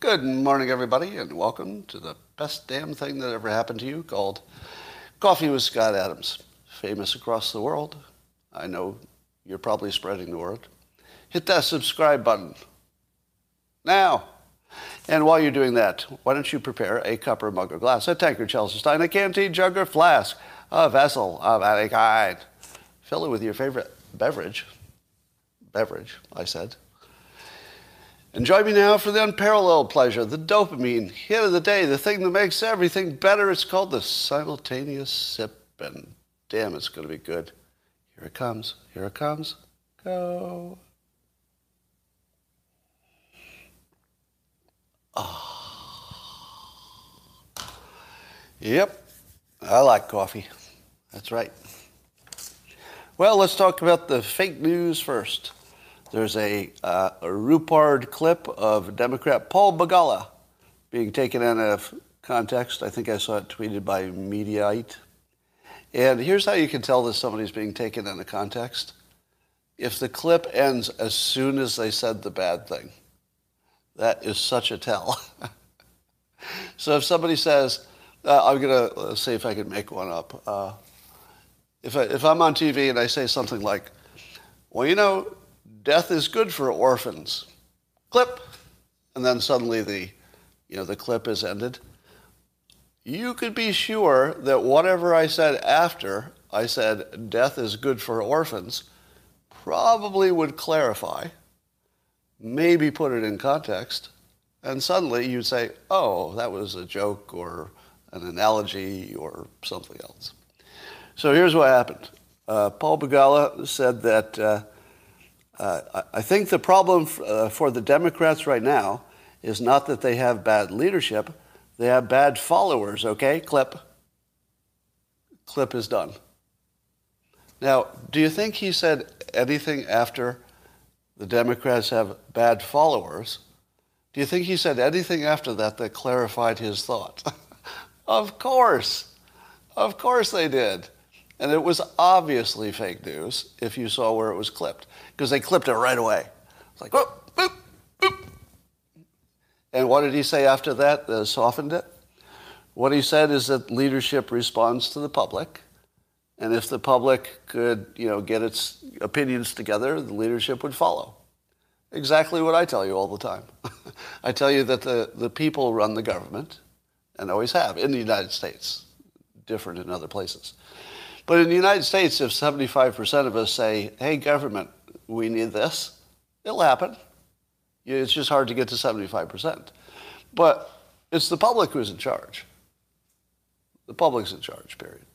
Good morning, everybody, and welcome to the best damn thing that ever happened to you called Coffee with Scott Adams. Famous across the world. I know you're probably spreading the word. Hit that subscribe button now. And while you're doing that, why don't you prepare a cup or mug or glass, a tankard, chalice, stein, a canteen, jug, or flask, a vessel of any kind. Fill it with your favorite beverage. Beverage, I said. And join me now for the unparalleled pleasure, the dopamine hit of the day, the thing that makes everything better. It's called the simultaneous sip, and damn, it's going to be good. Here it comes. Here it comes. Go. Ah. Yep, I like coffee. That's right. Well, let's talk about the fake news first. There's a, uh, a Rupard clip of Democrat Paul Begala being taken out of context. I think I saw it tweeted by Mediaite. And here's how you can tell that somebody's being taken out of context. If the clip ends as soon as they said the bad thing, that is such a tell. so if somebody says, uh, I'm going to see if I can make one up. Uh, if, I, if I'm on TV and I say something like, well, you know, death is good for orphans. Clip. And then suddenly the, you know, the clip is ended. You could be sure that whatever I said after I said death is good for orphans probably would clarify, maybe put it in context, and suddenly you'd say, oh, that was a joke or an analogy or something else. So here's what happened. Uh, Paul Begala said that uh, uh, I think the problem f- uh, for the Democrats right now is not that they have bad leadership, they have bad followers, okay? Clip. Clip is done. Now, do you think he said anything after the Democrats have bad followers? Do you think he said anything after that that clarified his thought? of course. Of course they did. And it was obviously fake news if you saw where it was clipped, because they clipped it right away. It's like, whoop, boop, boop. And what did he say after that that softened it? What he said is that leadership responds to the public. And if the public could, you know, get its opinions together, the leadership would follow. Exactly what I tell you all the time. I tell you that the, the people run the government, and always have, in the United States, different in other places. But in the United States, if 75% of us say, hey, government, we need this, it'll happen. It's just hard to get to 75%. But it's the public who's in charge. The public's in charge, period.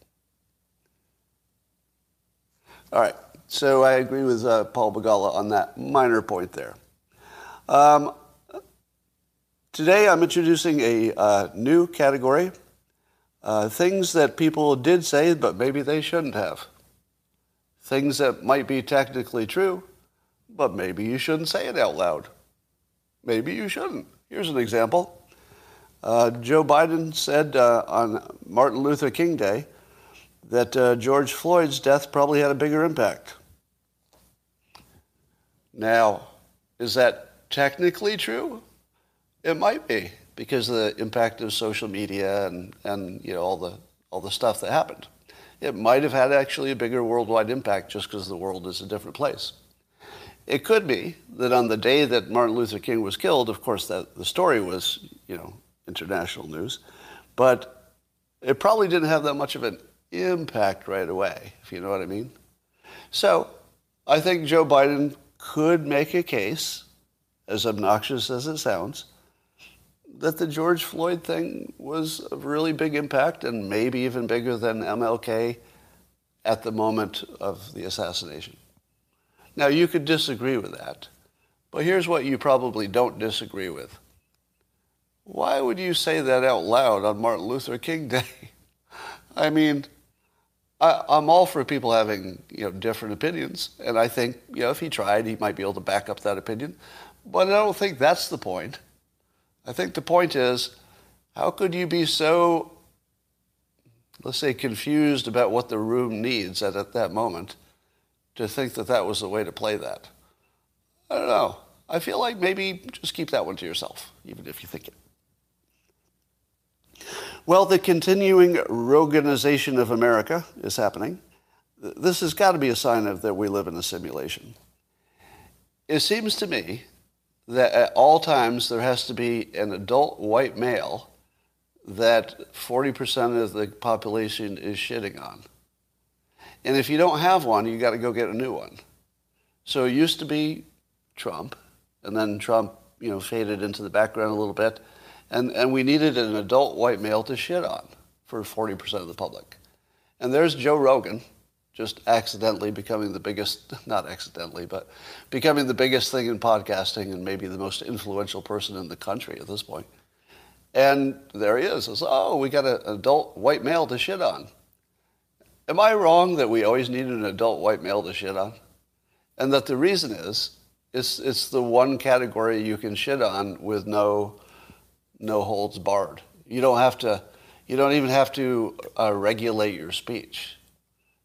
All right. So I agree with uh, Paul Begala on that minor point there. Um, today I'm introducing a uh, new category uh, things that people did say, but maybe they shouldn't have. Things that might be technically true, but maybe you shouldn't say it out loud. Maybe you shouldn't. Here's an example. Uh, Joe Biden said uh, on Martin Luther King Day that uh, George Floyd's death probably had a bigger impact. Now, is that technically true? It might be because of the impact of social media and, and you know, all, the, all the stuff that happened. It might have had actually a bigger worldwide impact just because the world is a different place. It could be that on the day that Martin Luther King was killed, of course, that the story was, you know, international news, but it probably didn't have that much of an impact right away, if you know what I mean. So I think Joe Biden could make a case, as obnoxious as it sounds, that the George Floyd thing was a really big impact and maybe even bigger than MLK at the moment of the assassination. Now, you could disagree with that, But here's what you probably don't disagree with. Why would you say that out loud on Martin Luther King Day? I mean, I, am all for people having you know different opinions, and I think you know if he tried, he might be able to back up that opinion. But I don't think that's the point. I think the point is, how could you be so, let's say, confused about what the room needs at, at that moment, to think that that was the way to play that? I don't know. I feel like maybe just keep that one to yourself, even if you think it. Well, the continuing Roganization of America is happening. This has got to be a sign of that we live in a simulation. It seems to me that at all times there has to be an adult white male that 40% of the population is shitting on. And if you don't have one, you got to go get a new one. So it used to be Trump, and then Trump, you know, faded into the background a little bit. And, and we needed an adult white male to shit on for 40% of the public. And there's Joe Rogan, just accidentally becoming the biggest, not accidentally, but becoming the biggest thing in podcasting and maybe the most influential person in the country at this point. And there he is. Oh, we got an adult white male to shit on. Am I wrong that we always needed an adult white male to shit on? And that the reason is, it's, it's the one category you can shit on with no no holds barred. You don't have to, you don't even have to uh, regulate your speech.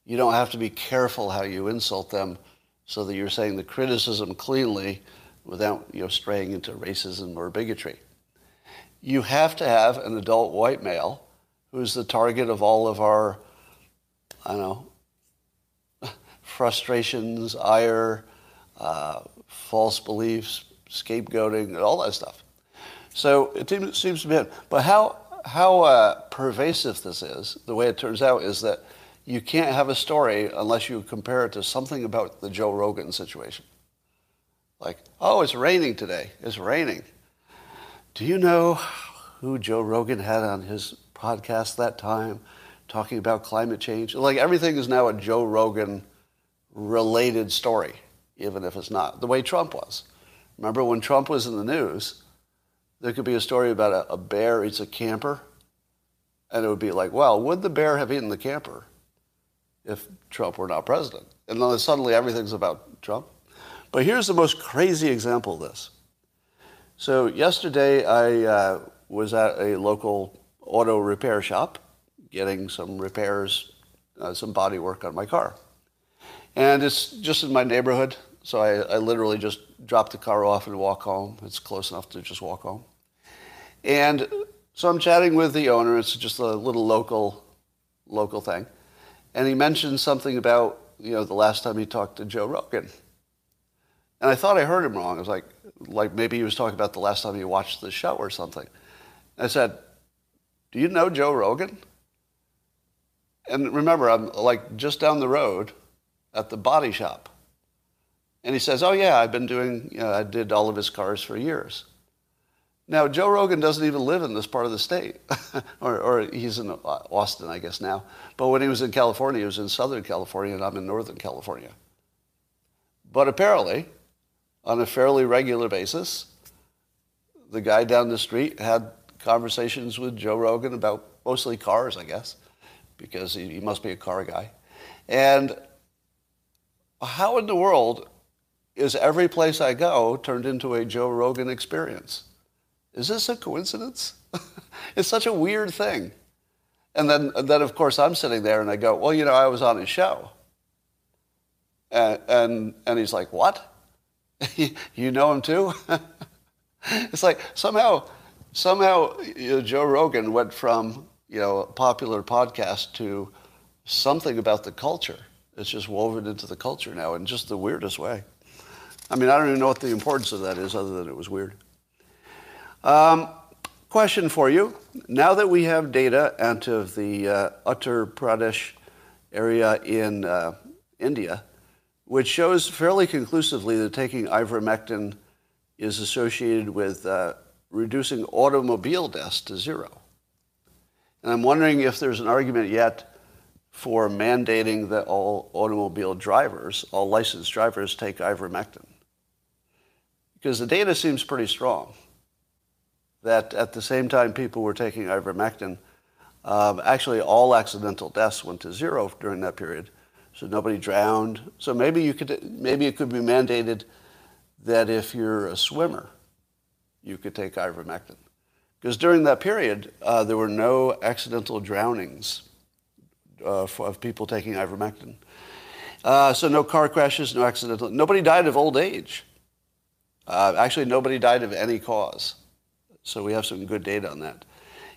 You don't have to be careful how you insult them so that you're saying the criticism cleanly without you know, straying into racism or bigotry. You have to have an adult white male who's the target of all of our, I don't know, frustrations, ire, uh, false beliefs, scapegoating, all that stuff. So it seems to be, but how, how uh, pervasive this is, the way it turns out, is that you can't have a story unless you compare it to something about the Joe Rogan situation. Like, oh, it's raining today. It's raining. Do you know who Joe Rogan had on his podcast that time talking about climate change? Like, everything is now a Joe Rogan related story, even if it's not. The way Trump was. Remember when Trump was in the news? there could be a story about a, a bear eats a camper, and it would be like, well, would the bear have eaten the camper if Trump were not president? And then suddenly everything's about Trump. But here's the most crazy example of this. So yesterday I uh, was at a local auto repair shop getting some repairs, uh, some body work on my car. And it's just in my neighborhood, so I, I literally just drop the car off and walk home. It's close enough to just walk home. And so I'm chatting with the owner. It's just a little local, local thing. And he mentioned something about, you know, the last time he talked to Joe Rogan. And I thought I heard him wrong. I was like, like maybe he was talking about the last time he watched the show or something. I said, do you know Joe Rogan? And remember, I'm like just down the road at the body shop. And he says, oh yeah, I've been doing, you know, I did all of his cars for years. Now, Joe Rogan doesn't even live in this part of the state, or, or, he's in Austin, I guess, now. But when he was in California, he was in Southern California, and I'm in Northern California. But apparently, on a fairly regular basis, the guy down the street had conversations with Joe Rogan about mostly cars, I guess, because he, he must be a car guy. And how in the world is every place I go turned into a Joe Rogan experience? Is this a coincidence? it's such a weird thing. And then, and then, of course, I'm sitting there and I go, well, you know, I was on his show. And, and, and he's like, what? you know him too? it's like somehow, somehow you know, Joe Rogan went from, you know, a popular podcast to something about the culture. It's just woven into the culture now in just the weirdest way. I mean, I don't even know what the importance of that is other than it was weird. Um, question for you. Now that we have data out of the uh, Uttar Pradesh area in uh, India, which shows fairly conclusively that taking ivermectin is associated with uh, reducing automobile deaths to zero. And I'm wondering if there's an argument yet for mandating that all automobile drivers, all licensed drivers, take ivermectin because the data seems pretty strong that at the same time people were taking ivermectin, um, actually all accidental deaths went to zero during that period. So nobody drowned. So maybe you could, maybe it could be mandated that if you're a swimmer, you could take ivermectin. Because during that period, uh, there were no accidental drownings uh, of people taking ivermectin. Uh, so no car crashes, no accidental. Nobody died of old age. Uh, actually, nobody died of any cause. So we have some good data on that.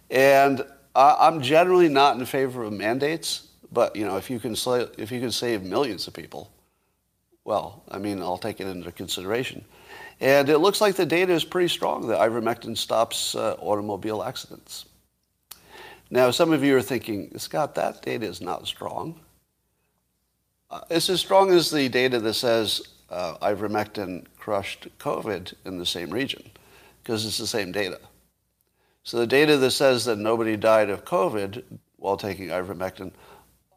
And I'm generally not in favor of mandates, but you know, if you can if you can save millions of people, well, I mean, I'll take it into consideration. And it looks like the data is pretty strong that ivermectin stops uh, automobile accidents. Now, some of you are thinking, Scott, that data is not strong. Uh, it's as strong as the data that says uh, ivermectin crushed COVID in the same region, because it's the same data. So the data that says that nobody died of COVID while taking ivermectin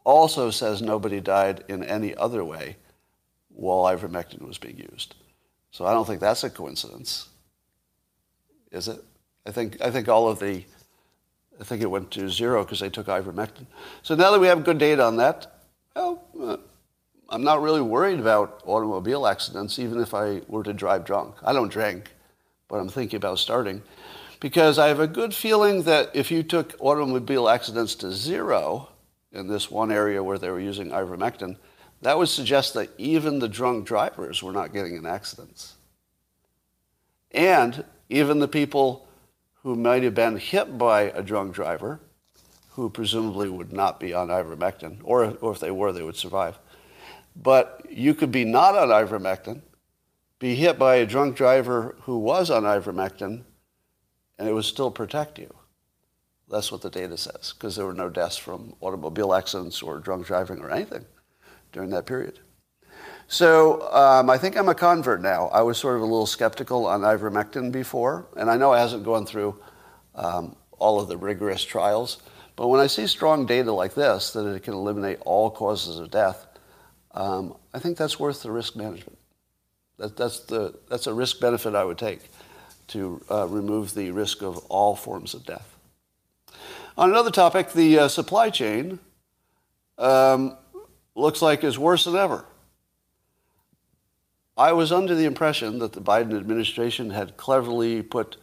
also says nobody died in any other way while ivermectin was being used. So I don't think that's a coincidence, is it? I think I think all of the I think it went to zero because they took ivermectin. So now that we have good data on that, well, uh, I'm not really worried about automobile accidents, even if I were to drive drunk. I don't drink, but I'm thinking about starting because I have a good feeling that if you took automobile accidents to zero in this one area where they were using ivermectin, that would suggest that even the drunk drivers were not getting in accidents. And even the people who might have been hit by a drunk driver, who presumably would not be on ivermectin, or, or if they were, they would survive. But you could be not on ivermectin, be hit by a drunk driver who was on ivermectin, and it would still protect you. That's what the data says, because there were no deaths from automobile accidents or drunk driving or anything during that period. So um, I think I'm a convert now. I was sort of a little skeptical on ivermectin before, and I know it hasn't gone through um, all of the rigorous trials. But when I see strong data like this, that it can eliminate all causes of death, um, I think that's worth the risk management. That, that's, the, that's a risk benefit I would take to uh, remove the risk of all forms of death. On another topic, the uh, supply chain um, looks like is worse than ever. I was under the impression that the Biden administration had cleverly put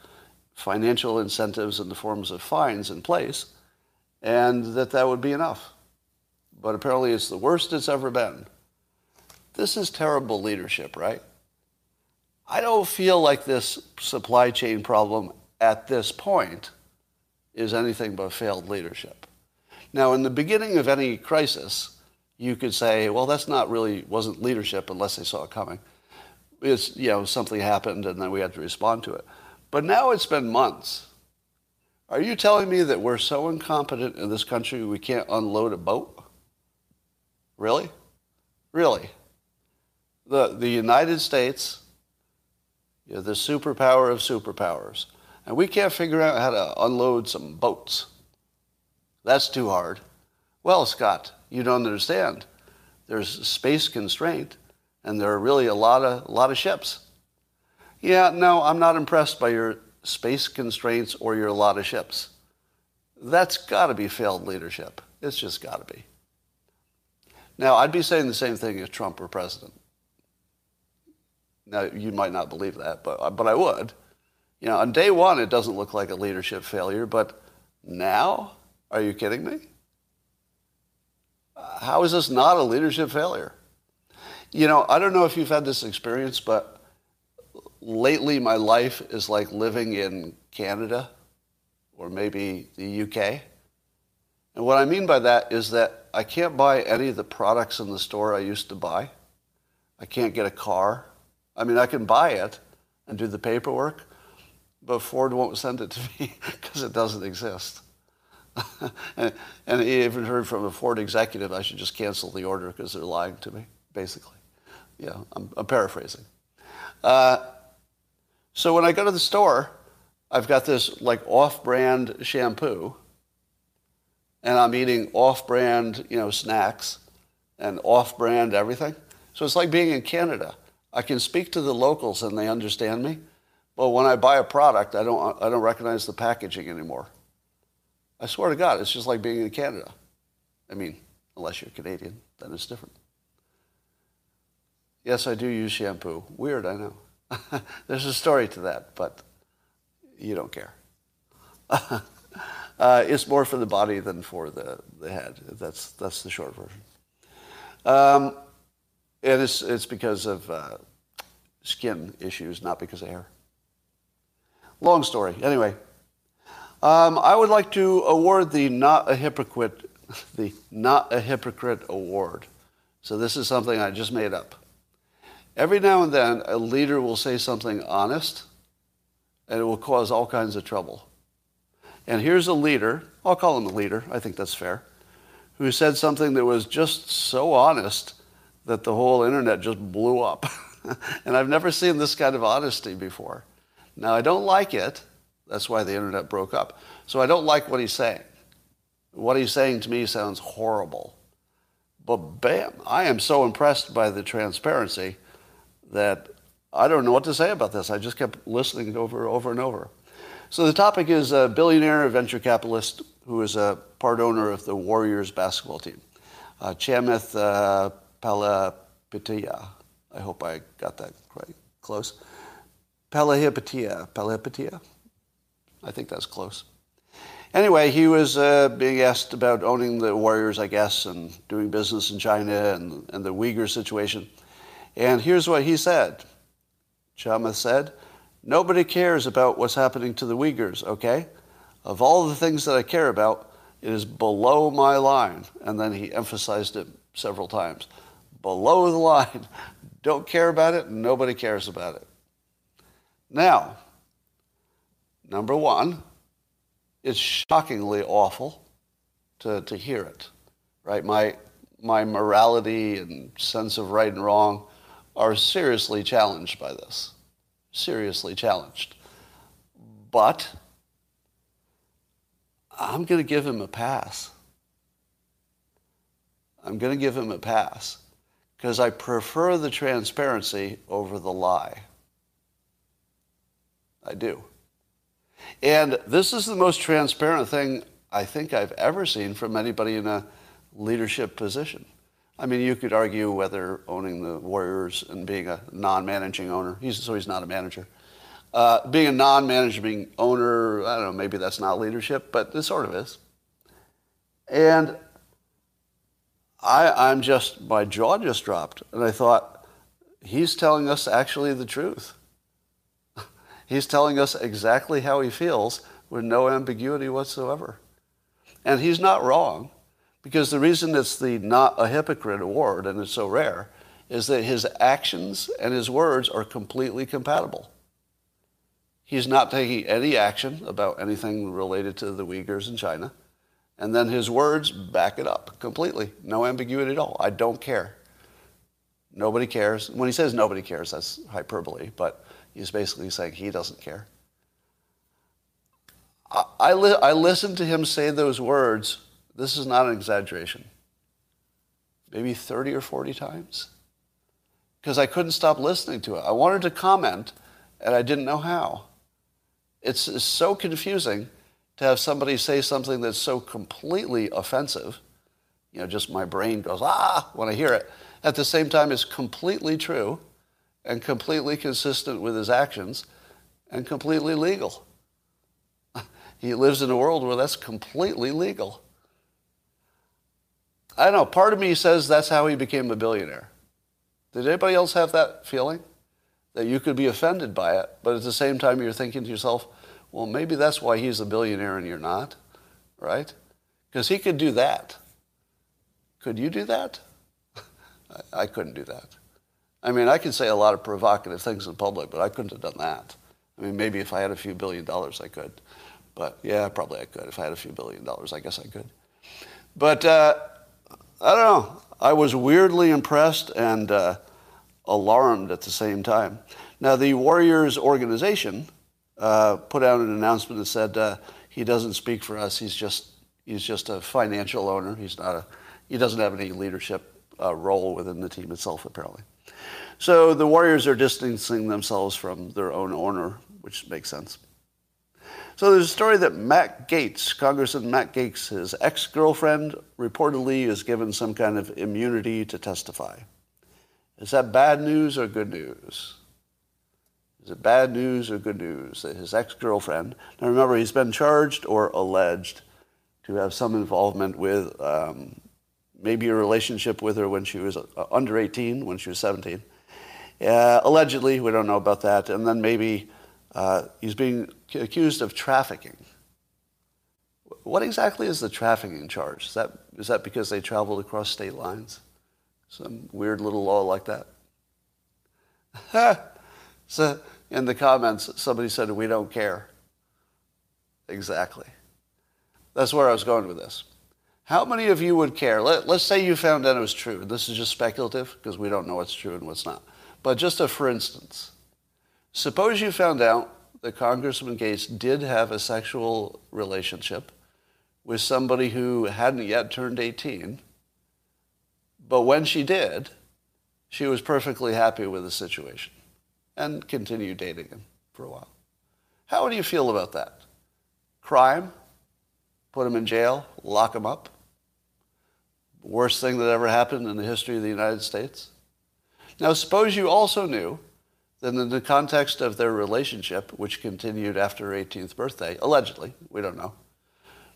financial incentives in the forms of fines in place and that that would be enough. But apparently it's the worst it's ever been. This is terrible leadership, right? I don't feel like this supply chain problem at this point is anything but failed leadership. Now, in the beginning of any crisis, you could say, well, that's not really, wasn't leadership unless they saw it coming. It's, you know, something happened and then we had to respond to it. But now it's been months. Are you telling me that we're so incompetent in this country we can't unload a boat? Really? Really? The, the United States you know, the superpower of superpowers. And we can't figure out how to unload some boats. That's too hard. Well, Scott, you don't understand. There's space constraint, and there are really a lot of, a lot of ships. Yeah, no, I'm not impressed by your space constraints or your lot of ships. That's got to be failed leadership. It's just got to be. Now, I'd be saying the same thing if Trump were president. Now, you might not believe that, but, uh, but I would. You know, on day one, it doesn't look like a leadership failure, but now, are you kidding me? Uh, how is this not a leadership failure? You know, I don't know if you've had this experience, but lately my life is like living in Canada or maybe the UK. And what I mean by that is that I can't buy any of the products in the store I used to buy. I can't get a car. I mean, I can buy it and do the paperwork, but Ford won't send it to me because it doesn't exist. and, and he even heard from a Ford executive I should just cancel the order because they're lying to me, basically. Yeah, I'm, I'm paraphrasing. Uh, so when I go to the store, I've got this like off-brand shampoo, and I'm eating off-brand, you know, snacks and off-brand everything. So it's like being in Canada. I can speak to the locals and they understand me. But when I buy a product, I don't, I don't recognize the packaging anymore. I swear to God, it's just like being in Canada. I mean, unless you're Canadian, then it's different. Yes, I do use shampoo. Weird, I know. There's a story to that, but you don't care. uh, it's more for the body than for the, the head. That's, that's the short version. Um, and it's, it's because of uh, skin issues, not because of hair. Long story. Anyway, um, I would like to award the Not a Hypocrite, the Not a Hypocrite Award. So this is something I just made up. Every now and then, a leader will say something honest, and it will cause all kinds of trouble. And here's a leader, I'll call him a leader, I think that's fair, who said something that was just so honest that the whole internet just blew up. and I've never seen this kind of honesty before. Now, I don't like it. That's why the internet broke up. So I don't like what he's saying. What he's saying to me sounds horrible. But bam, I am so impressed by the transparency that I don't know what to say about this. I just kept listening over, over and over. So the topic is a billionaire venture capitalist who is a part owner of the Warriors basketball team, uh, Chamath uh, Palihapitiya. I hope I got that quite Close. Palihapitiya. Palihapitiya? I think that's close. Anyway, he was uh, being asked about owning the Warriors, I guess, and doing business in China and, and the Uyghur situation. And here's what he said. Chamath said, Nobody cares about what's happening to the Uyghurs, okay? Of all the things that I care about, it is below my line. And then he emphasized it several times. Below the line. Don't care about it, nobody cares about it. Now, number one, it's shockingly awful to, to hear it, right? My, my morality and sense of right and wrong are seriously challenged by this. Seriously challenged. But I'm going to give him a pass. I'm going to give him a pass because I prefer the transparency over the lie. I do. And this is the most transparent thing I think I've ever seen from anybody in a leadership position. I mean, you could argue whether owning the Warriors and being a non-managing owner, he's, so he's not a manager, uh, being a non-managing owner, I don't know, maybe that's not leadership, but it sort of is. And I, I'm just, my jaw just dropped. And I thought, he's telling us actually the truth. he's telling us exactly how he feels with no ambiguity whatsoever. And he's not wrong. Because the reason it's the not a hypocrite award and it's so rare is that his actions and his words are completely compatible. He's not taking any action about anything related to the Uyghurs in China. And then his words back it up completely. No ambiguity at all. I don't care. Nobody cares. When he says nobody cares, that's hyperbole, but he's basically saying he doesn't care. I, I, li- I listened to him say those words this is not an exaggeration. Maybe 30 or 40 times. Because I couldn't stop listening to it. I wanted to comment, and I didn't know how. It's, it's so confusing to have somebody say something that's so completely offensive. You know, just my brain goes, ah, when I hear it. At the same time, it's completely true and completely consistent with his actions and completely legal. he lives in a world where that's completely legal. I don't know. Part of me says that's how he became a billionaire. Did anybody else have that feeling? That you could be offended by it, but at the same time you're thinking to yourself, well, maybe that's why he's a billionaire and you're not, right? Because he could do that. Could you do that? I couldn't do that. I mean, I could say a lot of provocative things in public, but I couldn't have done that. I mean, maybe if I had a few billion dollars, I could. But yeah, probably I could. If I had a few billion dollars, I guess I could. But uh, I don't know. I was weirdly impressed and uh, alarmed at the same time. Now, the Warriors organization uh, put out an announcement that said uh, he doesn't speak for us. He's just he's just a financial owner. He's not a he doesn't have any leadership uh, role within the team itself, apparently. So the Warriors are distancing themselves from their own owner, which makes sense. So there's a story that Matt Gaetz, Congressman Matt Gaetz, his ex-girlfriend, reportedly is given some kind of immunity to testify. Is that bad news or good news? Is it bad news or good news that his ex-girlfriend, now remember he's been charged or alleged to have some involvement with um, maybe a relationship with her when she was uh, under 18, when she was 17. Uh, allegedly, we don't know about that. And then maybe uh, he's being accused of trafficking. What exactly is the trafficking charge? Is that, is that because they traveled across state lines? Some weird little law like that? so in the comments, somebody said, we don't care. Exactly. That's where I was going with this. How many of you would care? Let, us say you found out it was true. This is just speculative because we don't know what's true and what's not. But just a for instance, suppose you found out that Congressman Gaetz did have a sexual relationship with somebody who hadn't yet turned 18, but when she did, she was perfectly happy with the situation and continue dating him for a while. How would you feel about that? Crime? Put him in jail? Lock him up? Worst thing that ever happened in the history of the United States? Now, suppose you also knew that in the context of their relationship, which continued after her 18th birthday, allegedly, we don't know,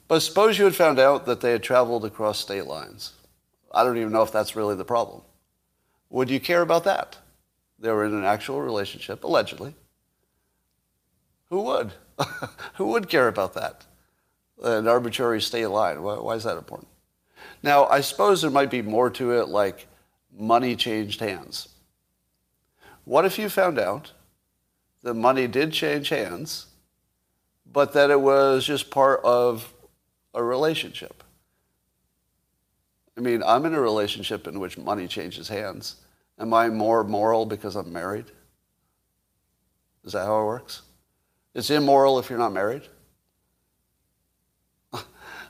but suppose you had found out that they had traveled across state lines. I don't even know if that's really the problem. Would you care about that? They were in an actual relationship, allegedly. Who would? Who would care about that? An arbitrary state line. Why, why is that important? Now, I suppose there might be more to it, like money changed hands. What if you found out that money did change hands, but that it was just part of a relationship? I mean, I'm in a relationship in which money changes hands. Am I more moral because I'm married? Is that how it works? It's immoral if you're not married?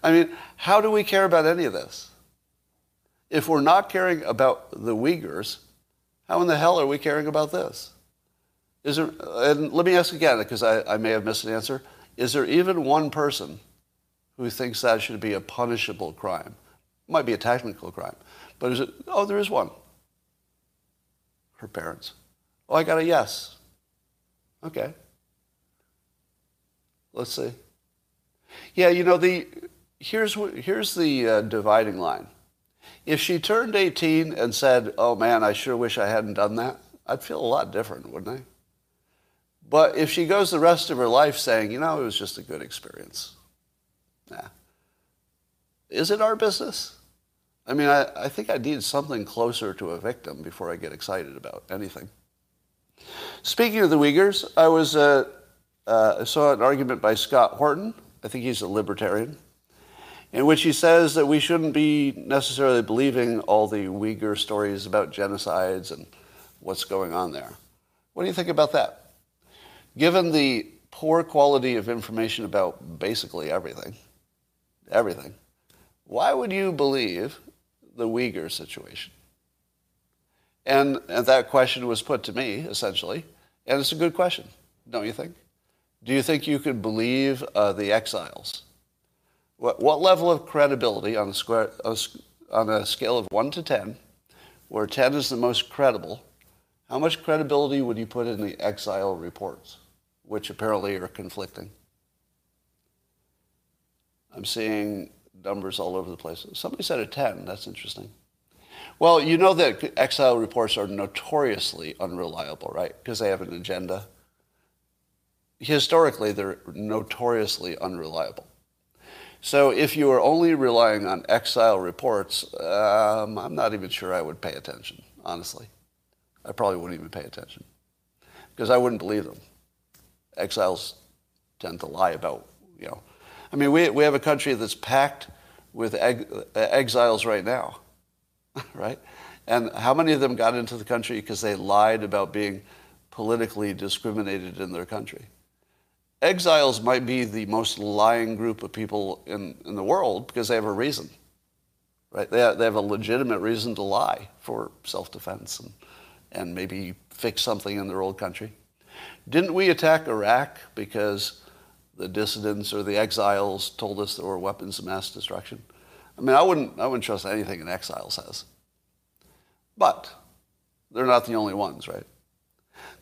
I mean, how do we care about any of this? If we're not caring about the Uyghurs, how in the hell are we caring about this? Is there, and let me ask again, because I, I may have missed an answer. Is there even one person who thinks that should be a punishable crime? It might be a technical crime, but is it? Oh, there is one. Her parents. Oh, I got a yes. Okay. Let's see. Yeah, you know the here's here's the uh, dividing line. If she turned 18 and said, "Oh man, I sure wish I hadn't done that," I'd feel a lot different, wouldn't I? But if she goes the rest of her life saying, "You know, it was just a good experience," nah. Is it our business? I mean, I, I think I need something closer to a victim before I get excited about anything. Speaking of the Uyghurs, I was uh, uh, saw an argument by Scott Horton. I think he's a libertarian in which he says that we shouldn't be necessarily believing all the Uyghur stories about genocides and what's going on there. What do you think about that? Given the poor quality of information about basically everything, everything, why would you believe the Uyghur situation? And, and that question was put to me, essentially, and it's a good question, don't you think? Do you think you could believe uh, the exiles? What, what level of credibility on a, square, on a scale of 1 to 10, where 10 is the most credible, how much credibility would you put in the exile reports, which apparently are conflicting? I'm seeing numbers all over the place. Somebody said a 10. That's interesting. Well, you know that exile reports are notoriously unreliable, right? Because they have an agenda. Historically, they're notoriously unreliable. So if you are only relying on exile reports, um, I'm not even sure I would pay attention, honestly. I probably wouldn't even pay attention because I wouldn't believe them. Exiles tend to lie about, you know. I mean, we, we have a country that's packed with ex- uh, exiles right now, right? And how many of them got into the country because they lied about being politically discriminated in their country? exiles might be the most lying group of people in, in the world because they have a reason. Right? They have, they have a legitimate reason to lie for self-defense and, and maybe fix something in their old country? Didn't we attack Iraq because the dissidents or the exiles told us there were weapons of mass destruction? I mean, I wouldn't, I wouldn't trust anything an exile says. But they're not the only ones, right?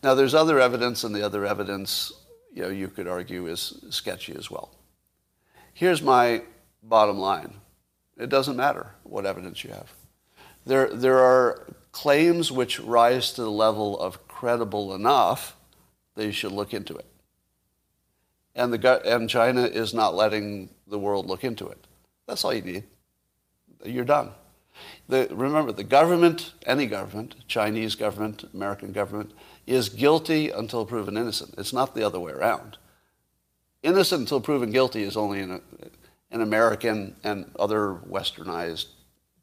Now, there's other evidence, and the other evidence, you know, you could argue is sketchy as well. Here's my bottom line. It doesn't matter what evidence you have. There, there are claims which rise to the level of credible enough that you should look into it. And, the, and China is not letting the world look into it. That's all you need. You're done. The, remember, the government, any government, Chinese government, American government, is guilty until proven innocent. It's not the other way around. Innocent until proven guilty is only in, a, in American and other westernized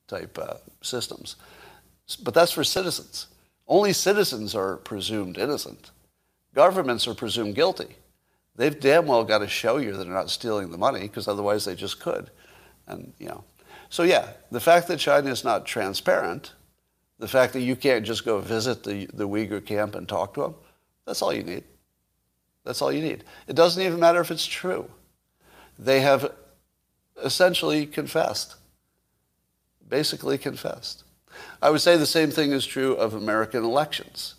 type uh, systems. But that's for citizens. Only citizens are presumed innocent. Governments are presumed guilty. They've damn well got to show you that they're not stealing the money because otherwise they just could. And, you know. So, yeah, the fact that China is not transparent, the fact that you can't just go visit the, the Uyghur camp and talk to them, that's all you need. That's all you need. It doesn't even matter if it's true. They have essentially confessed, basically confessed. I would say the same thing is true of American elections.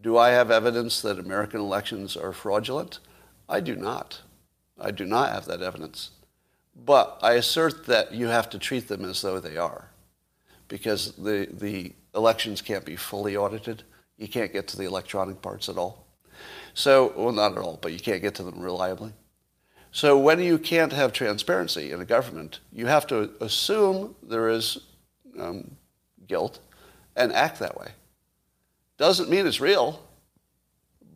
Do I have evidence that American elections are fraudulent? I do not. I do not have that evidence. But I assert that you have to treat them as though they are because the, the elections can't be fully audited. You can't get to the electronic parts at all. So, well, not at all, but you can't get to them reliably. So when you can't have transparency in a government, you have to assume there is um, guilt and act that way. Doesn't mean it's real,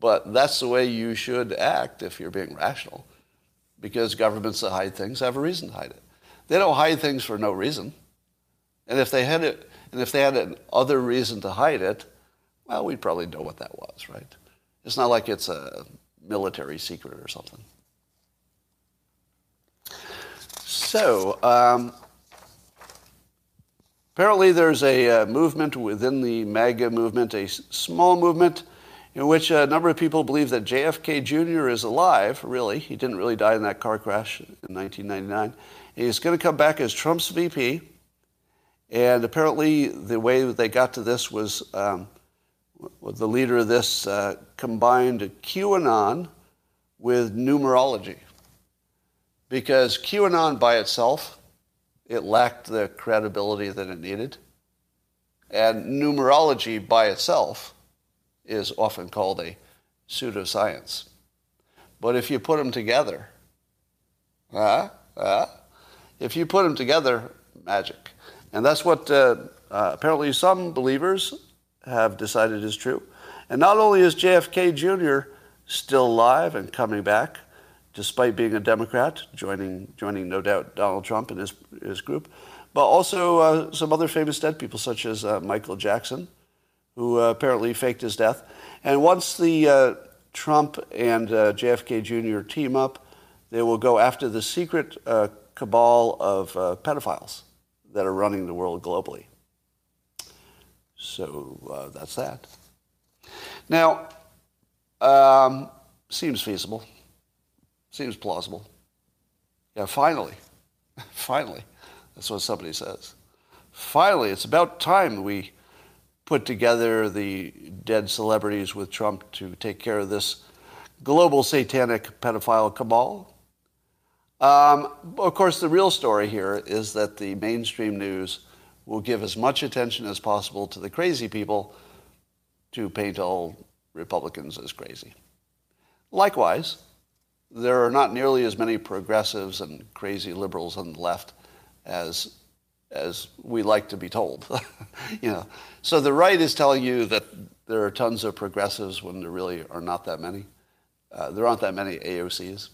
but that's the way you should act if you're being rational, because governments that hide things have a reason to hide it. They don't hide things for no reason, and if they had it, and if they had an other reason to hide it, well, we'd probably know what that was, right? It's not like it's a military secret or something. So, um, apparently there's a uh, movement within the MAGA movement, a small movement in which a number of people believe that JFK Jr. is alive, really. He didn't really die in that car crash in 1999. He's going to come back as Trump's VP. And apparently, the way that they got to this was um, the leader of this uh, combined QAnon with numerology because QAnon by itself, it lacked the credibility that it needed. And numerology by itself is often called a pseudoscience. But if you put them together, uh, uh, if you put them together, magic. And that's what uh, uh apparently some believers have decided is true. And not only is JFK Jr. still alive and coming back, despite being a Democrat, joining, joining no doubt Donald Trump and his, his group, but also uh, some other famous dead people, such as uh, Michael Jackson, who uh, apparently faked his death. And once the uh, Trump and uh, JFK Jr. team up, they will go after the secret uh, cabal of pedophiles that are running the world globally. So that's that. Now, um, seems feasible. Seems plausible. Yeah, finally. finally. That's what somebody says. Finally, it's about time we put together the dead celebrities with Trump to take care of this global satanic pedophile cabal. Um, of course, the real story here is that the mainstream news will give as much attention as possible to the crazy people to paint all Republicans as crazy. Likewise, there are not nearly as many progressives and crazy liberals on the left as as we like to be told. you know, so the right is telling you that there are tons of progressives when there really are not that many. Uh, there aren't that many AOCs,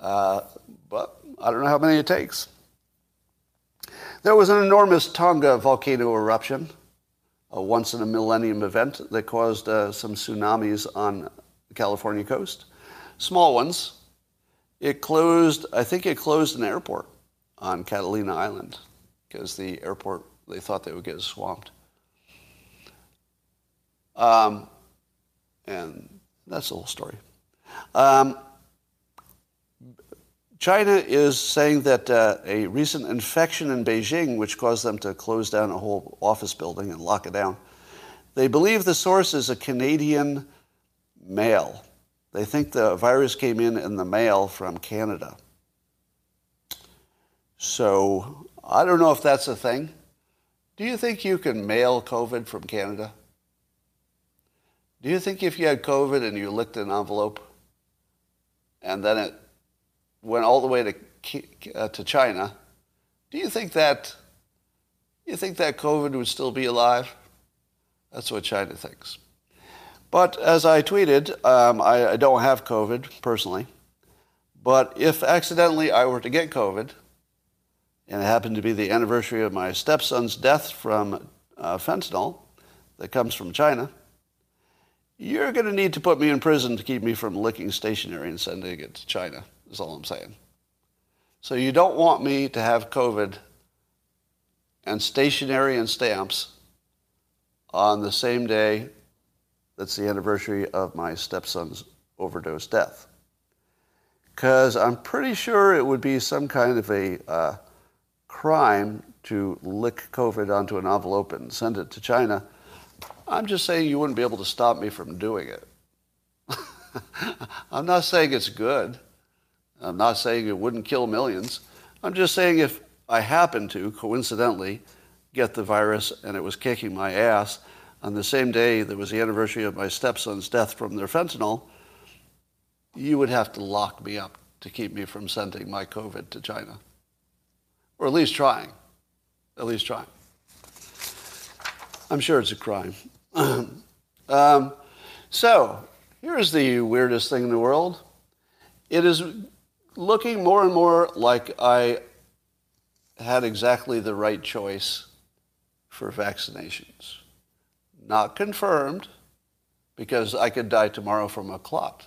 uh, but I don't know how many it takes. There was an enormous Tonga volcano eruption, a once in a millennium event that caused uh, some tsunamis on the California coast small ones. It closed, I think it closed an airport on Catalina Island because the airport, they thought they would get swamped. Um, and that's the whole story. Um, China is saying that uh, a recent infection in Beijing, which caused them to close down a whole office building and lock it down, they believe the source is a Canadian mail. They think the virus came in in the mail from Canada. So I don't know if that's a thing. Do you think you can mail COVID from Canada? Do you think if you had COVID and you licked an envelope and then it went all the way to, uh, to China, do you think that you think that COVID would still be alive? That's what China thinks. But as I tweeted, um, I, I don't have COVID personally. But if accidentally I were to get COVID, and it happened to be the anniversary of my stepson's death from uh, fentanyl that comes from China, you're going to need to put me in prison to keep me from licking stationery and sending it to China, is all I'm saying. So you don't want me to have COVID and stationery and stamps on the same day that's the anniversary of my stepson's overdose death. Because I'm pretty sure it would be some kind of a uh, crime to lick COVID onto an envelope and send it to China. I'm just saying you wouldn't be able to stop me from doing it. I'm not saying it's good. I'm not saying it wouldn't kill millions. I'm just saying if I happened to, coincidentally, get the virus and it was kicking my ass on the same day that was the anniversary of my stepson's death from their fentanyl, you would have to lock me up to keep me from sending my COVID to China or at least trying. At least trying. I'm sure it's a crime. um, so, here's the weirdest thing in the world. It is looking more and more like I had exactly the right choice for vaccinations. Not confirmed, because I could die tomorrow from a clot.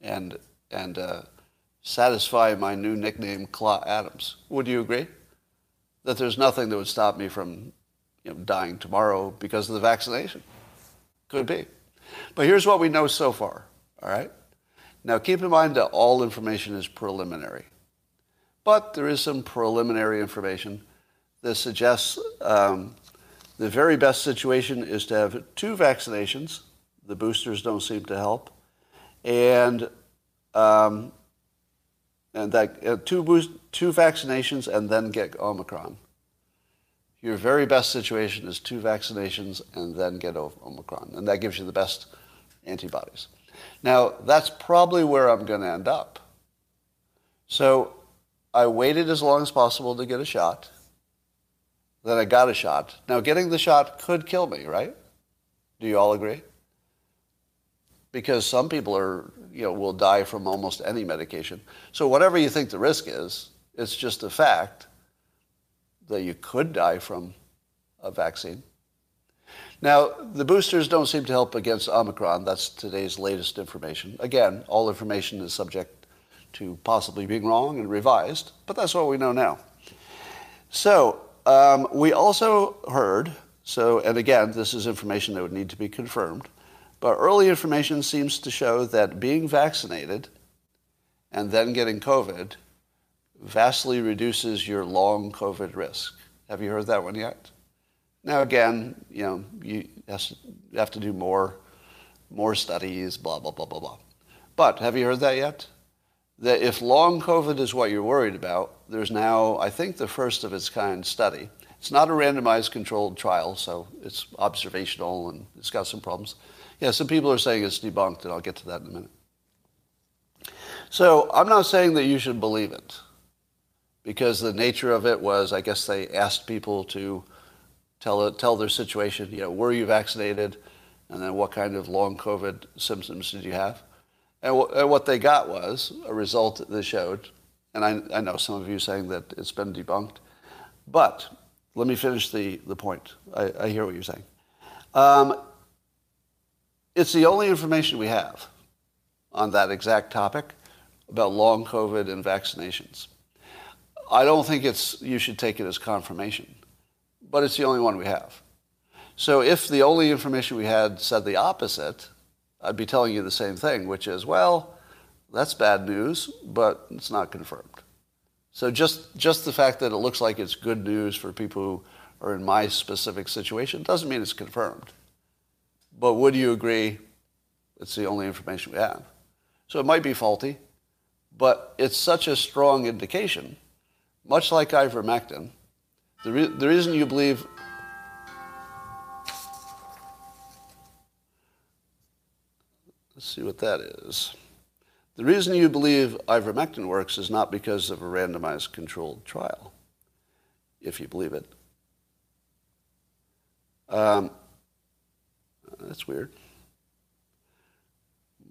And, and uh, satisfy my new nickname, Clot Adams. Would you agree? That there's nothing that would stop me from you know, dying tomorrow because of the vaccination. Could be. But here's what we know so far, all right? Now keep in mind that all information is preliminary. But there is some preliminary information that suggests um, the very best situation is to have two vaccinations. The boosters don't seem to help. And um, and that uh, two boost, two vaccinations and then get Omicron. Your very best situation is two vaccinations and then get Omicron, and that gives you the best antibodies. Now that's probably where I'm going to end up. So I waited as long as possible to get a shot. Then I got a shot. Now getting the shot could kill me, right? Do you all agree? Because some people are you know, will die from almost any medication. So whatever you think the risk is, it's just a fact that you could die from a vaccine. Now, the boosters don't seem to help against Omicron. That's today's latest information. Again, all information is subject to possibly being wrong and revised, but that's what we know now. So, um, we also heard, so, and again, this is information that would need to be confirmed, but early information seems to show that being vaccinated and then getting COVID vastly reduces your long COVID risk. Have you heard that one yet? Now again, you know, you have to do more, more studies, blah, blah, blah, blah, blah. But have you heard that yet? That if long COVID is what you're worried about, there's now, I think, the first of its kind study. It's not a randomized controlled trial, so it's observational and it's got some problems. Yeah, some people are saying it's debunked, and I'll get to that in a minute. So I'm not saying that you should believe it, because the nature of it was, I guess they asked people to tell tell their situation. You know, were you vaccinated, and then what kind of long COVID symptoms did you have? And, w- and what they got was a result that showed, and I, I know some of you saying that it's been debunked, but let me finish the, the point. I, I hear what you're saying. Um, it's the only information we have on that exact topic about long COVID and vaccinations. I don't think it's, you should take it as confirmation, but it's the only one we have. So if the only information we had said the opposite, I'd be telling you the same thing, which is, well, that's bad news, but it's not confirmed. So just, just the fact that it looks like it's good news for people who are in my specific situation doesn't mean it's confirmed. But would you agree it's the only information we have? So it might be faulty, but it's such a strong indication, much like ivermectin. The, re- the reason you believe Let's see what that is. The reason you believe ivermectin works is not because of a randomized controlled trial, if you believe it. Um, that's weird.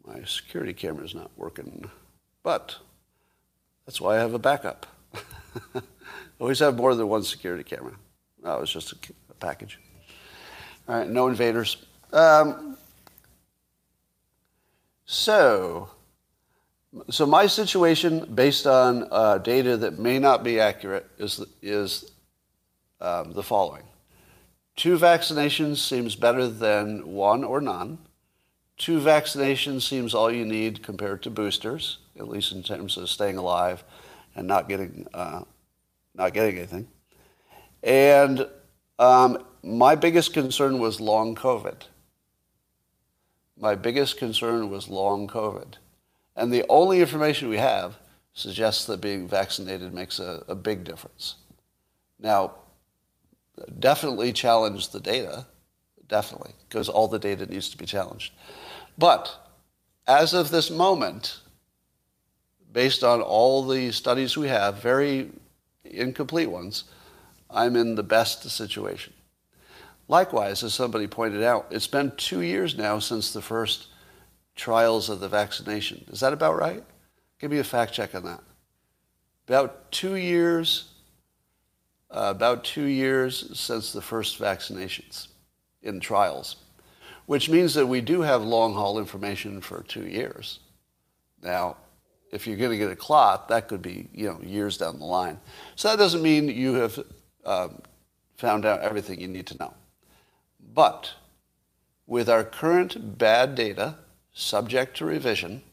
My security camera is not working, but that's why I have a backup. Always have more than one security camera. Oh, it's just a, a package. All right, no invaders. Um, so, so my situation, based on uh, data that may not be accurate, is is um, the following: two vaccinations seems better than one or none. Two vaccinations seems all you need compared to boosters, at least in terms of staying alive and not getting uh, not getting anything. And um, my biggest concern was long COVID my biggest concern was long COVID. And the only information we have suggests that being vaccinated makes a, a big difference. Now, definitely challenge the data, definitely, because all the data needs to be challenged. But as of this moment, based on all the studies we have, very incomplete ones, I'm in the best situation. Likewise, as somebody pointed out, it's been two years now since the first trials of the vaccination. Is that about right? Give me a fact check on that. About two years, uh, about two years since the first vaccinations in trials, which means that we do have long haul information for two years. Now, if you're going to get a clot, that could be you know years down the line. So that doesn't mean you have um, found out everything you need to know. But with our current bad data, subject to revision,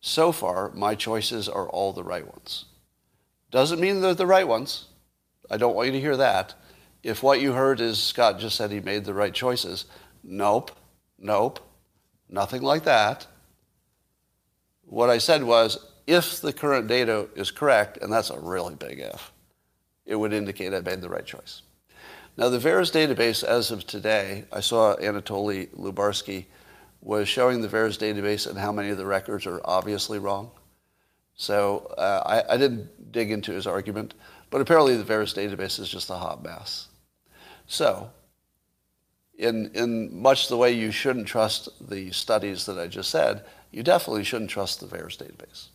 so far my choices are all the right ones. Doesn't mean they're the right ones. I don't want you to hear that. If what you heard is Scott just said he made the right choices, nope, nope, nothing like that. What I said was if the current data is correct, and that's a really big if, it would indicate I made the right choice. Now, the VAERS database, as of today, I saw Anatoly Lubarsky was showing the VAERS database and how many of the records are obviously wrong. So uh, I, I, didn't dig into his argument, but apparently the VAERS database is just a hot mess. So, in, in much the way you shouldn't trust the studies that I just said, you definitely shouldn't trust the VAERS database.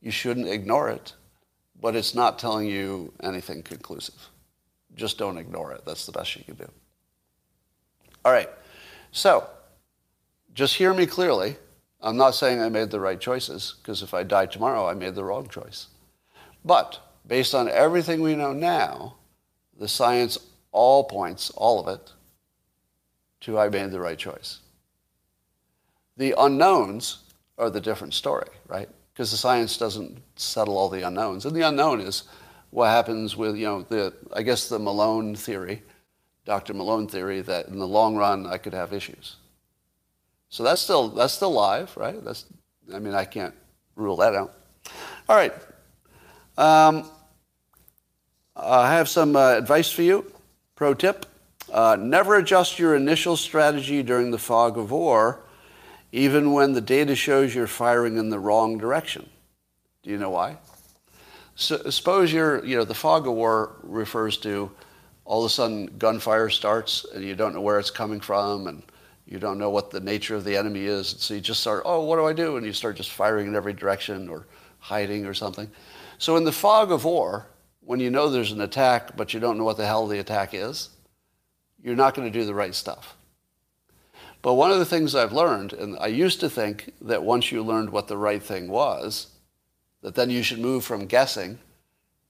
You shouldn't ignore it, but it's not telling you anything conclusive just don't ignore it. That's the best you can do. All right. So, just hear me clearly. I'm not saying I made the right choices, because if I die tomorrow, I made the wrong choice. But based on everything we know now, the science all points, all of it, to I made the right choice. The unknowns are the different story, right? Because the science doesn't settle all the unknowns. And the unknown is what happens with, you know, the, I guess the Malone theory, Dr. Malone theory, that in the long run I could have issues. So that's still, that's still live, right? That's, I mean, I can't rule that out. All right. Um, I have some uh, advice for you. Pro tip. Uh, never adjust your initial strategy during the fog of war, even when the data shows you're firing in the wrong direction. Do you know why? So, suppose you're, you know, the fog of war refers to all of a sudden gunfire starts and you don't know where it's coming from and you don't know what the nature of the enemy is. So you just start, oh, what do I do? And you start just firing in every direction or hiding or something. So in the fog of war, when you know there's an attack but you don't know what the hell the attack is, you're not going to do the right stuff. But one of the things I've learned, and I used to think that once you learned what the right thing was, that then you should move from guessing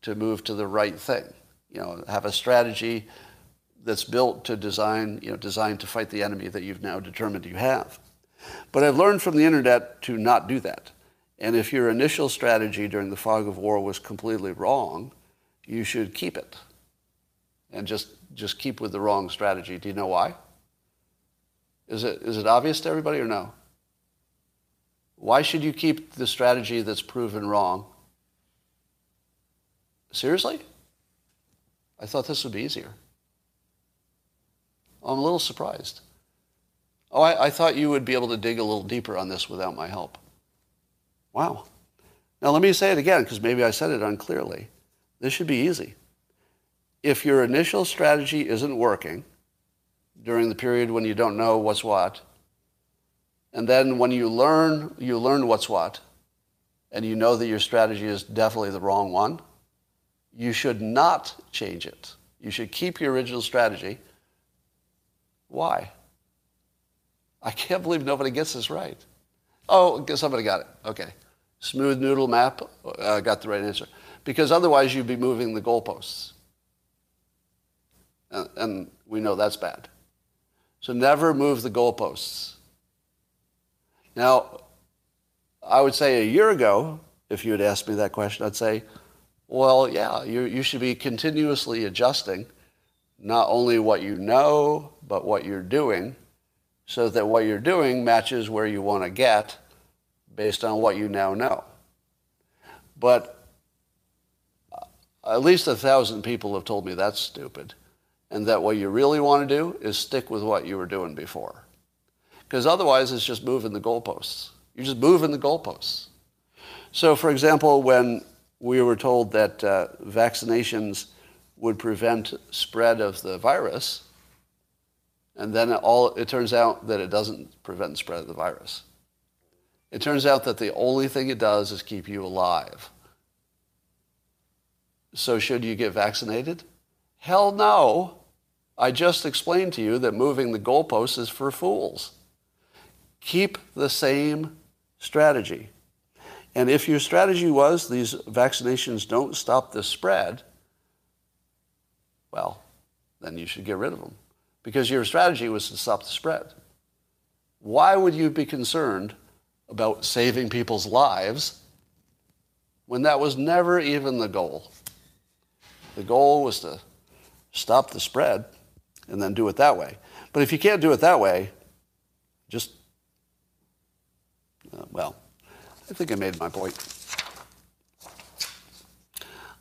to move to the right thing. You know, have a strategy that's built to design, you know, designed to fight the enemy that you've now determined you have. But I've learned from the internet to not do that. And if your initial strategy during the fog of war was completely wrong, you should keep it. And just, just keep with the wrong strategy. Do you know why? Is it, is it obvious to everybody or no? Why should you keep the strategy that's proven wrong? Seriously? I thought this would be easier. I'm a little surprised. Oh, I, I, thought you would be able to dig a little deeper on this without my help. Wow. Now, let me say it again because maybe I said it unclearly. This should be easy. If your initial strategy isn't working during the period when you don't know what's what, and then when you learn, you learn what's what, and you know that your strategy is definitely the wrong one, you should not change it. You should keep your original strategy. Why? I can't believe nobody gets this right. Oh, somebody got it. Okay. Smooth noodle map uh, got the right answer. Because otherwise you'd be moving the goalposts. And, and we know that's bad. So never move the goalposts. Now, I would say a year ago, if you had asked me that question, I'd say, well, yeah, you, you should be continuously adjusting not only what you know, but what you're doing, so that what you're doing matches where you want to get based on what you now know. But at least a thousand people have told me that's stupid, and that what you really want to do is stick with what you were doing before. Because otherwise, it's just moving the goalposts. You're just moving the goalposts. So, for example, when we were told that uh, vaccinations would prevent spread of the virus, and then it, all, it turns out that it doesn't prevent spread of the virus. It turns out that the only thing it does is keep you alive. So should you get vaccinated? Hell no. I just explained to you that moving the goalposts is for fools. Keep the same strategy. And if your strategy was these vaccinations don't stop the spread, well, then you should get rid of them because your strategy was to stop the spread. Why would you be concerned about saving people's lives when that was never even the goal? The goal was to stop the spread and then do it that way. But if you can't do it that way, just, uh, well, I think I made my point.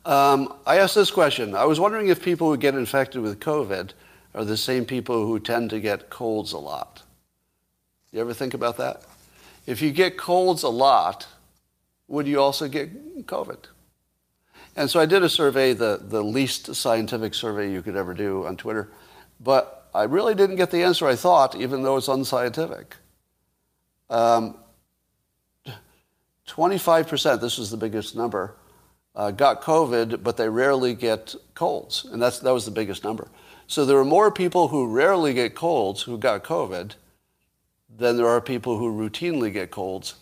Um, I asked this question. I was wondering if people who get infected with COVID are the same people who tend to get colds a lot. You ever think about that? If you get colds a lot, would you also get COVID? And so I did a survey, the, the least scientific survey you could ever do on Twitter, but I really didn't get the answer I thought, even though it's unscientific. Um, 25%, this was the biggest number, uh, got COVID, but they rarely get colds. And that's, that was the biggest number. So there are more people who rarely get colds who got COVID than there are people who routinely get colds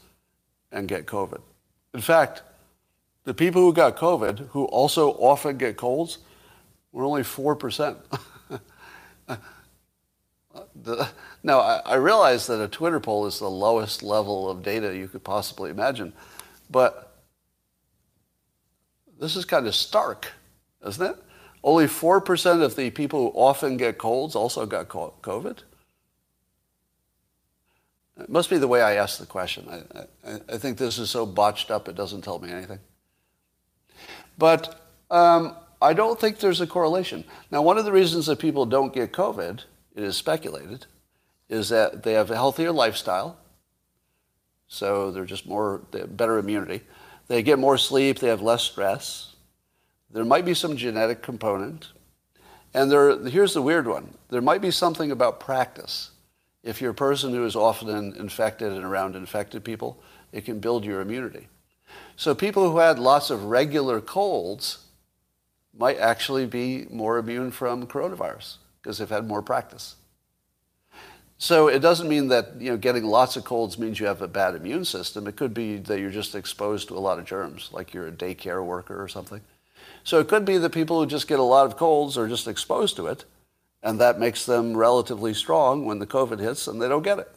and get COVID. In fact, the people who got COVID, who also often get colds, were only 4%. the, now, I, I realize that a Twitter poll is the lowest level of data you could possibly imagine, but this is kind of stark, isn't it? Only 4% of the people who often get colds also got COVID. It must be the way I ask the question. I, I, I think this is so botched up it doesn't tell me anything. But um, I don't think there's a correlation. Now, one of the reasons that people don't get COVID, it is speculated, is that they have a healthier lifestyle, so they're just more they better immunity. They get more sleep, they have less stress. There might be some genetic component. And there, here's the weird one. There might be something about practice. If you're a person who is often infected and around infected people, it can build your immunity. So people who had lots of regular colds might actually be more immune from coronavirus because they've had more practice. So it doesn't mean that you know getting lots of colds means you have a bad immune system. It could be that you're just exposed to a lot of germs, like you're a daycare worker or something. So it could be that people who just get a lot of colds are just exposed to it, And that makes them relatively strong when the COVID hits and they don't get it.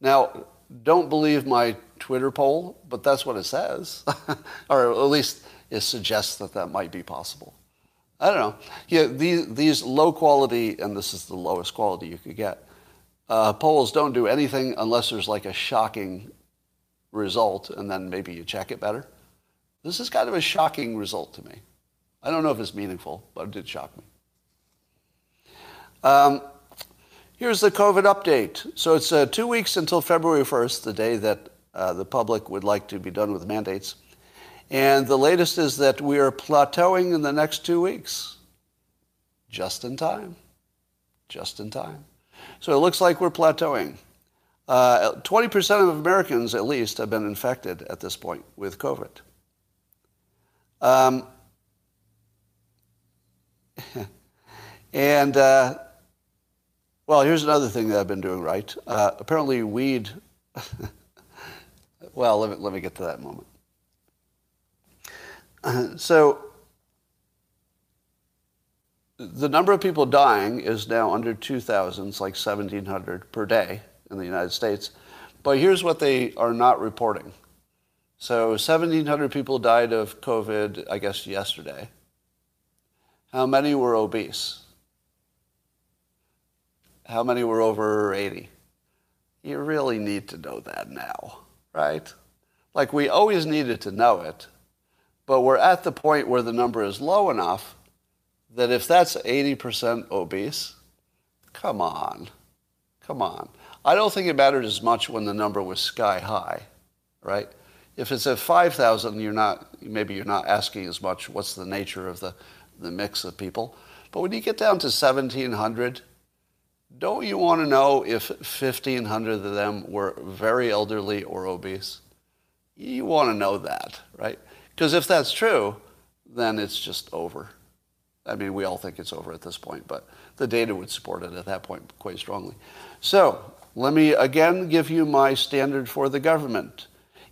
Now, don't believe my Twitter poll, but that's what it says. or at least it suggests that that might be possible. I don't know. Yeah, these, these low quality, and this is the lowest quality you could get, uh, polls don't do anything unless there's like a shocking result, and then maybe you check it better. This is kind of a shocking result to me. I don't know if it's meaningful, but it did shock me. Um, here's the COVID update. So it's uh, two weeks until February 1st, the day that uh, the public would like to be done with mandates. And the latest is that we are plateauing in the next two weeks. Just in time. Just in time. So it looks like we're plateauing. Uh, 20% of Americans, at least, have been infected at this point with COVID. Um, and, uh, well, here's another thing that I've been doing right. Uh, apparently, weed. well, let me, let me get to that moment. so, the number of people dying is now under 2,000. It's like 1,700 per day in the United States. But here's what they are not reporting. So 1,700 people died of COVID, I guess, yesterday. How many were obese? How many were over 80? You really need to know that now, right? Like we always needed to know it, but we're at the point where the number is low enough that if that's 80% obese, come on, come on. I don't think it mattered as much when the number was sky high, right? If it's at 5,000, you're not, maybe you're not asking as much what's the nature of the, the mix of people. But when you get down to 1,700, don't you want to know if 1,500 of them were very elderly or obese? You want to know that, right? Because if that's true, then it's just over. I mean, we all think it's over at this point, but the data would support it at that point quite strongly. So let me again give you my standard for the government.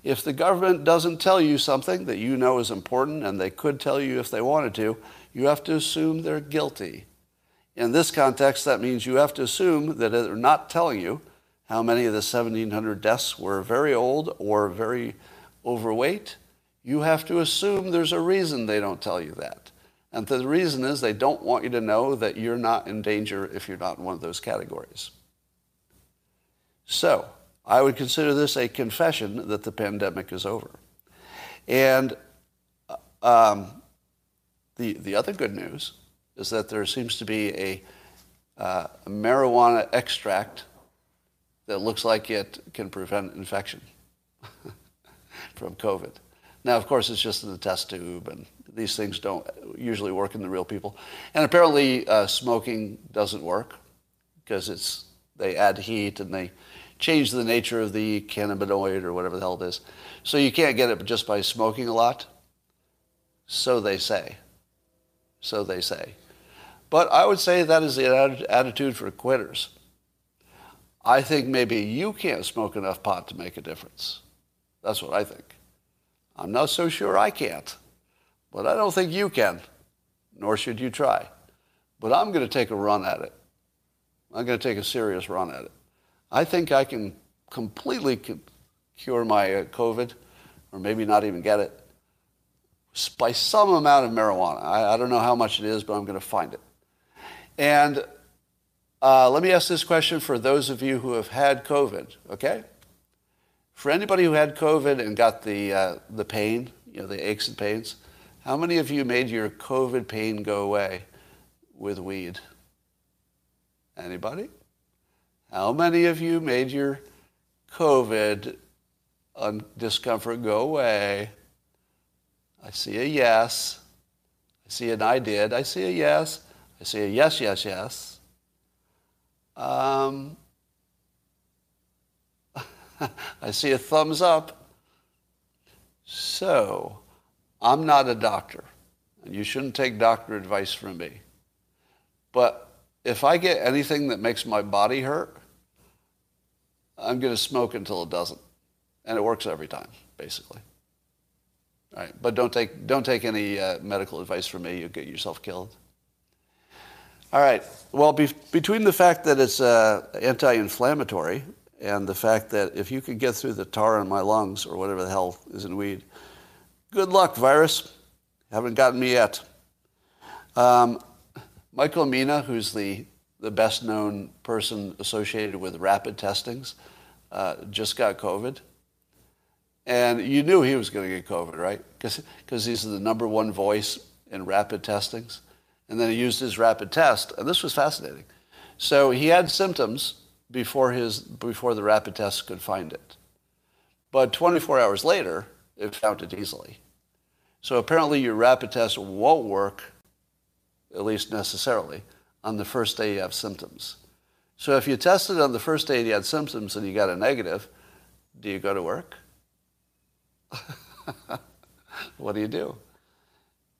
If the government doesn't tell you something that you know is important, and they could tell you if they wanted to, you have to assume they're guilty. In this context, that means you have to assume that they're not telling you how many of the 1,700 deaths were very old or very overweight. You have to assume there's a reason they don't tell you that. And the reason is they don't want you to know that you're not in danger if you're not in one of those categories. So, I would consider this a confession that the pandemic is over. And uh, um, the, the other good news is that there seems to be a, uh, marijuana extract that looks like it can prevent infection from COVID. Now, of course, it's just in the test tube, and these things don't usually work in the real people. And apparently, uh, smoking doesn't work because it's they add heat and they change the nature of the cannabinoid or whatever the hell it is. So you can't get it just by smoking a lot. So they say. So they say. But I would say that is the attitude for quitters. I think maybe you can't smoke enough pot to make a difference. That's what I think. I'm not so sure I can't, but I don't think you can, nor should you try. But I'm going to take a run at it. I'm going to take a serious run at it. I think I can completely cure my uh, COVID, or maybe not even get it, by some amount of marijuana. I, I don't know how much it is, but I'm going to find it. And uh, let me ask this question for those of you who have had COVID, okay? For anybody who had COVID and got the, uh, the pain, you know, the aches and pains, how many of you made your COVID pain go away with weed? Anybody? How many of you made your COVID discomfort go away? I see a yes. I see an I did. I see a yes. I see a yes, yes, yes. Um, I see a thumbs up. So, I'm not a doctor, and you shouldn't take doctor advice from me. But if I get anything that makes my body hurt, I'm going to smoke until it doesn't. And it works every time, basically. All right, but don't take, don't take any uh, medical advice from me. You'll get yourself killed. All right. Well, be- between the fact that it's uh, anti-inflammatory and the fact that if you could get through the tar in my lungs or whatever the hell is in weed, good luck, virus. Haven't gotten me yet. Um, Michael Mina, who's the, the best known person associated with rapid testings, uh, just got COVID. And you knew he was going to get COVID, right? Because he's the number one voice in rapid testings. And then he used his rapid test, and this was fascinating. So he had symptoms before, his, before the rapid test could find it. But 24 hours later, it found it easily. So apparently your rapid test won't work, at least necessarily, on the first day you have symptoms. So if you tested on the first day you had symptoms and you got a negative, do you go to work? what do you do?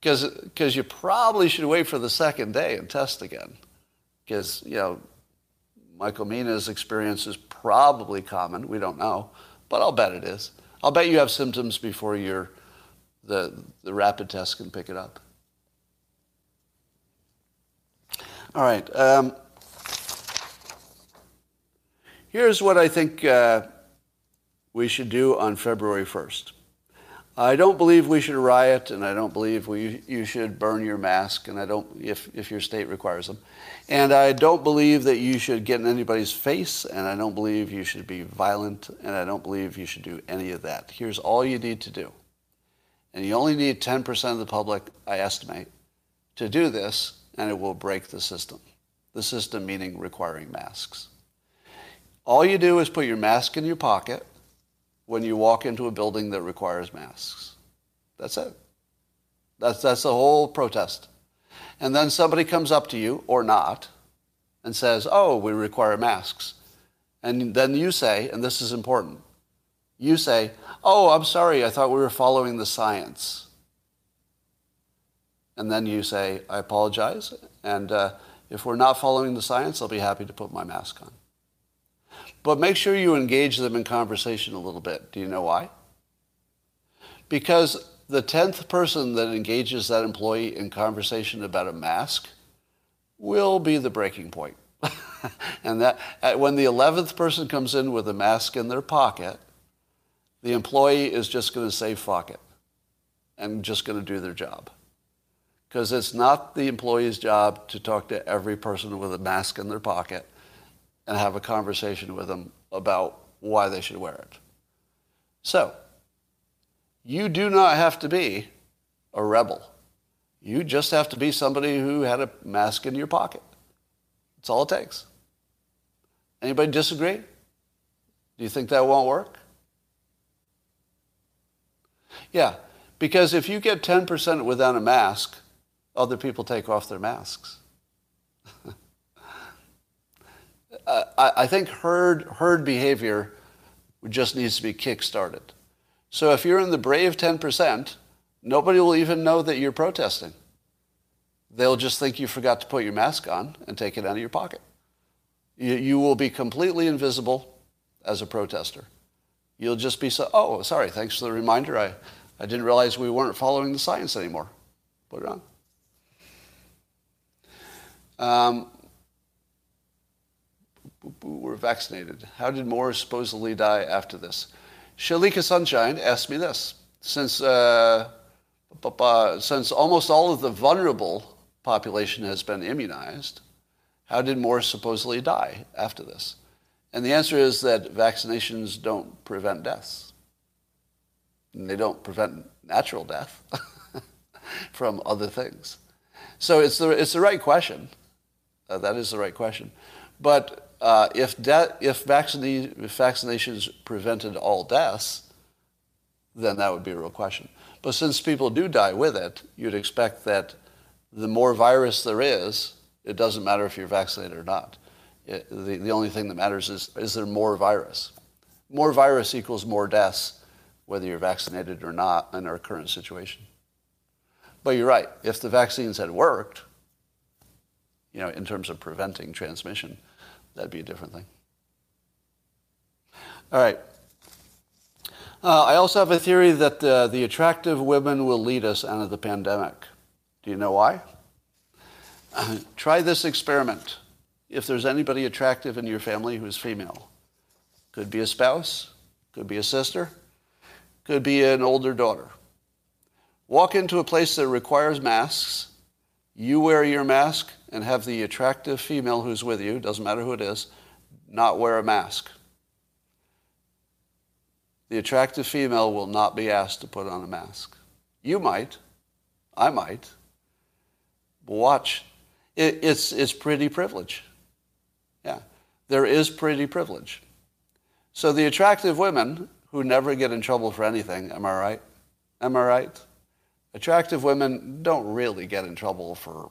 Because you probably should wait for the second day and test again. Because, you know, Michael Mina's experience is probably common. We don't know, but I'll bet it is. I'll bet you have symptoms before your, the, the rapid test can pick it up. All right. Um, here's what I think uh, we should do on February 1st. I don't believe we should riot, and I don't believe we, you should burn your mask, and I don't, if, if your state requires them. And I don't believe that you should get in anybody's face, and I don't believe you should be violent, and I don't believe you should do any of that. Here's all you need to do. And you only need 10% of the public, I estimate, to do this, and it will break the system. The system meaning requiring masks. All you do is put your mask in your pocket when you walk into a building that requires masks. That's it. That's, that's the whole protest. And then somebody comes up to you, or not, and says, Oh, we require masks. And then you say, and this is important, you say, Oh, I'm sorry, I thought we were following the science. And then you say, I apologize, and uh, if we're not following the science, I'll be happy to put my mask on. But make sure you engage them in conversation a little bit. Do you know why? Because the 10th person that engages that employee in conversation about a mask will be the breaking point. and that when the 11th person comes in with a mask in their pocket, the employee is just going to say fuck it and just going to do their job. Because it's not the employee's job to talk to every person with a mask in their pocket and have a conversation with them about why they should wear it. So, you do not have to be a rebel. You just have to be somebody who had a mask in your pocket. That's all it takes. Anybody disagree? Do you think that won't work? Yeah, because if you get 10% without a mask, other people take off their masks. I, I think herd, herd behavior just needs to be kick-started. So if you're in the brave 10%, nobody will even know that you're protesting. They'll just think you forgot to put your mask on and take it out of your pocket. You, you will be completely invisible as a protester. You'll just be so, oh, sorry, thanks for the reminder. I, I didn't realize we weren't following the science anymore. Put it on. Um, were vaccinated. How did more supposedly die after this? Shalika Sunshine asked me this. Since, uh, since almost all of the vulnerable population has been immunized, how did more supposedly die after this? And the answer is that vaccinations don't prevent deaths. And they don't prevent natural death from other things. So it's the, it's the right question. Uh, that is the right question. But uh, if, de- if, vaccine- vaccinations prevented all deaths, then that would be a real question. But since people do die with it, you'd expect that the more virus there is, it doesn't matter if you're vaccinated or not. It, the, the only thing that matters is, is there more virus? More virus equals more deaths, whether you're vaccinated or not in our current situation. But you're right. If the vaccines had worked, you know, in terms of preventing transmission, that'd be a different thing. All right. Uh, I also have a theory that uh, the attractive women will lead us out of the pandemic. Do you know why? Try this experiment. If there's anybody attractive in your family who's female, could be a spouse, could be a sister, could be an older daughter. Walk into a place that requires masks. You wear your mask and have the attractive female who's with you, doesn't matter who it is, not wear a mask. The attractive female will not be asked to put on a mask. You might. I might. Watch. It, it's, it's pretty privilege. Yeah. There is pretty privilege. So the attractive women who never get in trouble for anything, am I right? Am I right? Attractive women don't really get in trouble for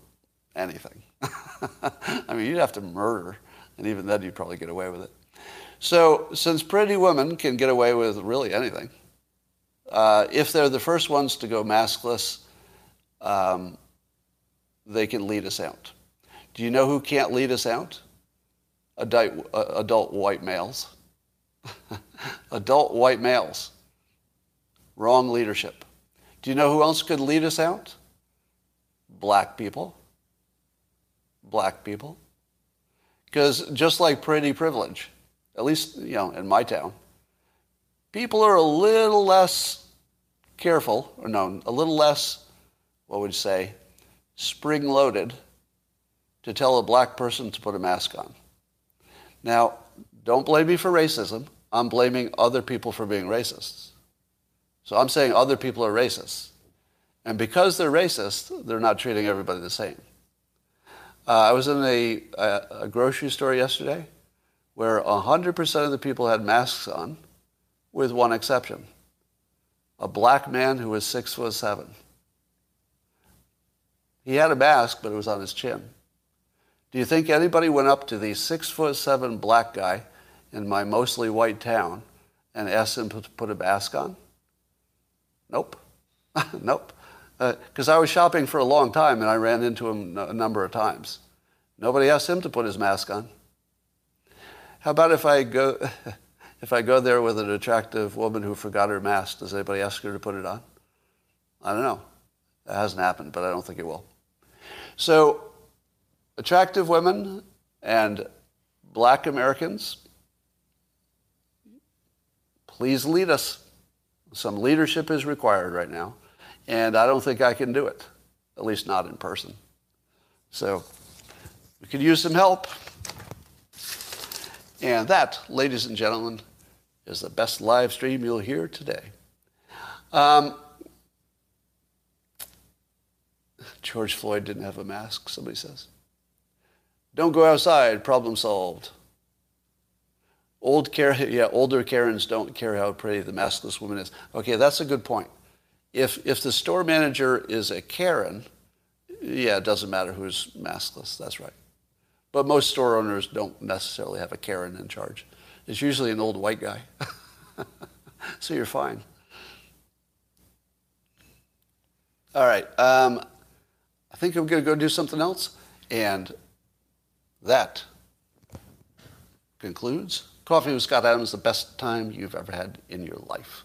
anything. I mean, you'd have to murder, and even then you'd probably get away with it. So, since pretty women can get away with really anything, uh, if they're the first ones to go maskless, um, they can lead us out. Do you know who can't lead us out? Adult, uh, adult white males. adult white males. Wrong leadership. Do you know who else could lead us out? Black people. Black people. Because just like pretty privilege, at least you know in my town, people are a little less careful, or no, a little less, what would you say, spring loaded to tell a black person to put a mask on. Now, don't blame me for racism. I'm blaming other people for being racists. So I'm saying other people are racists. And because they're racist, they're not treating everybody the same. Uh, I was in a, a, a grocery store yesterday where 100% of the people had masks on, with one exception a black man who was six foot seven. He had a mask, but it was on his chin. Do you think anybody went up to the six foot seven black guy in my mostly white town and asked him to put a mask on? Nope. nope. Because uh, I was shopping for a long time and I ran into him a number of times. Nobody asked him to put his mask on. How about if I go, if I go there with an attractive woman who forgot her mask? Does anybody ask her to put it on? I don't know. That hasn't happened, but I don't think it will. So, attractive women and black Americans, please lead us. Some leadership is required right now, and I don't think I can do it, at least not in person. So we could use some help. And that, ladies and gentlemen, is the best live stream you'll hear today. Um, George Floyd didn't have a mask, somebody says. Don't go outside, problem solved. Old care, yeah, older Karens don't care how pretty the maskless woman is. Okay, that's a good point. If, if the store manager is a Karen, yeah, it doesn't matter who's maskless. That's right. But most store owners don't necessarily have a Karen in charge. It's usually an old white guy. so you're fine. All right. Um, I think I'm going to go do something else. And that concludes Coffee with Scott Adams, the best time you've ever had in your life.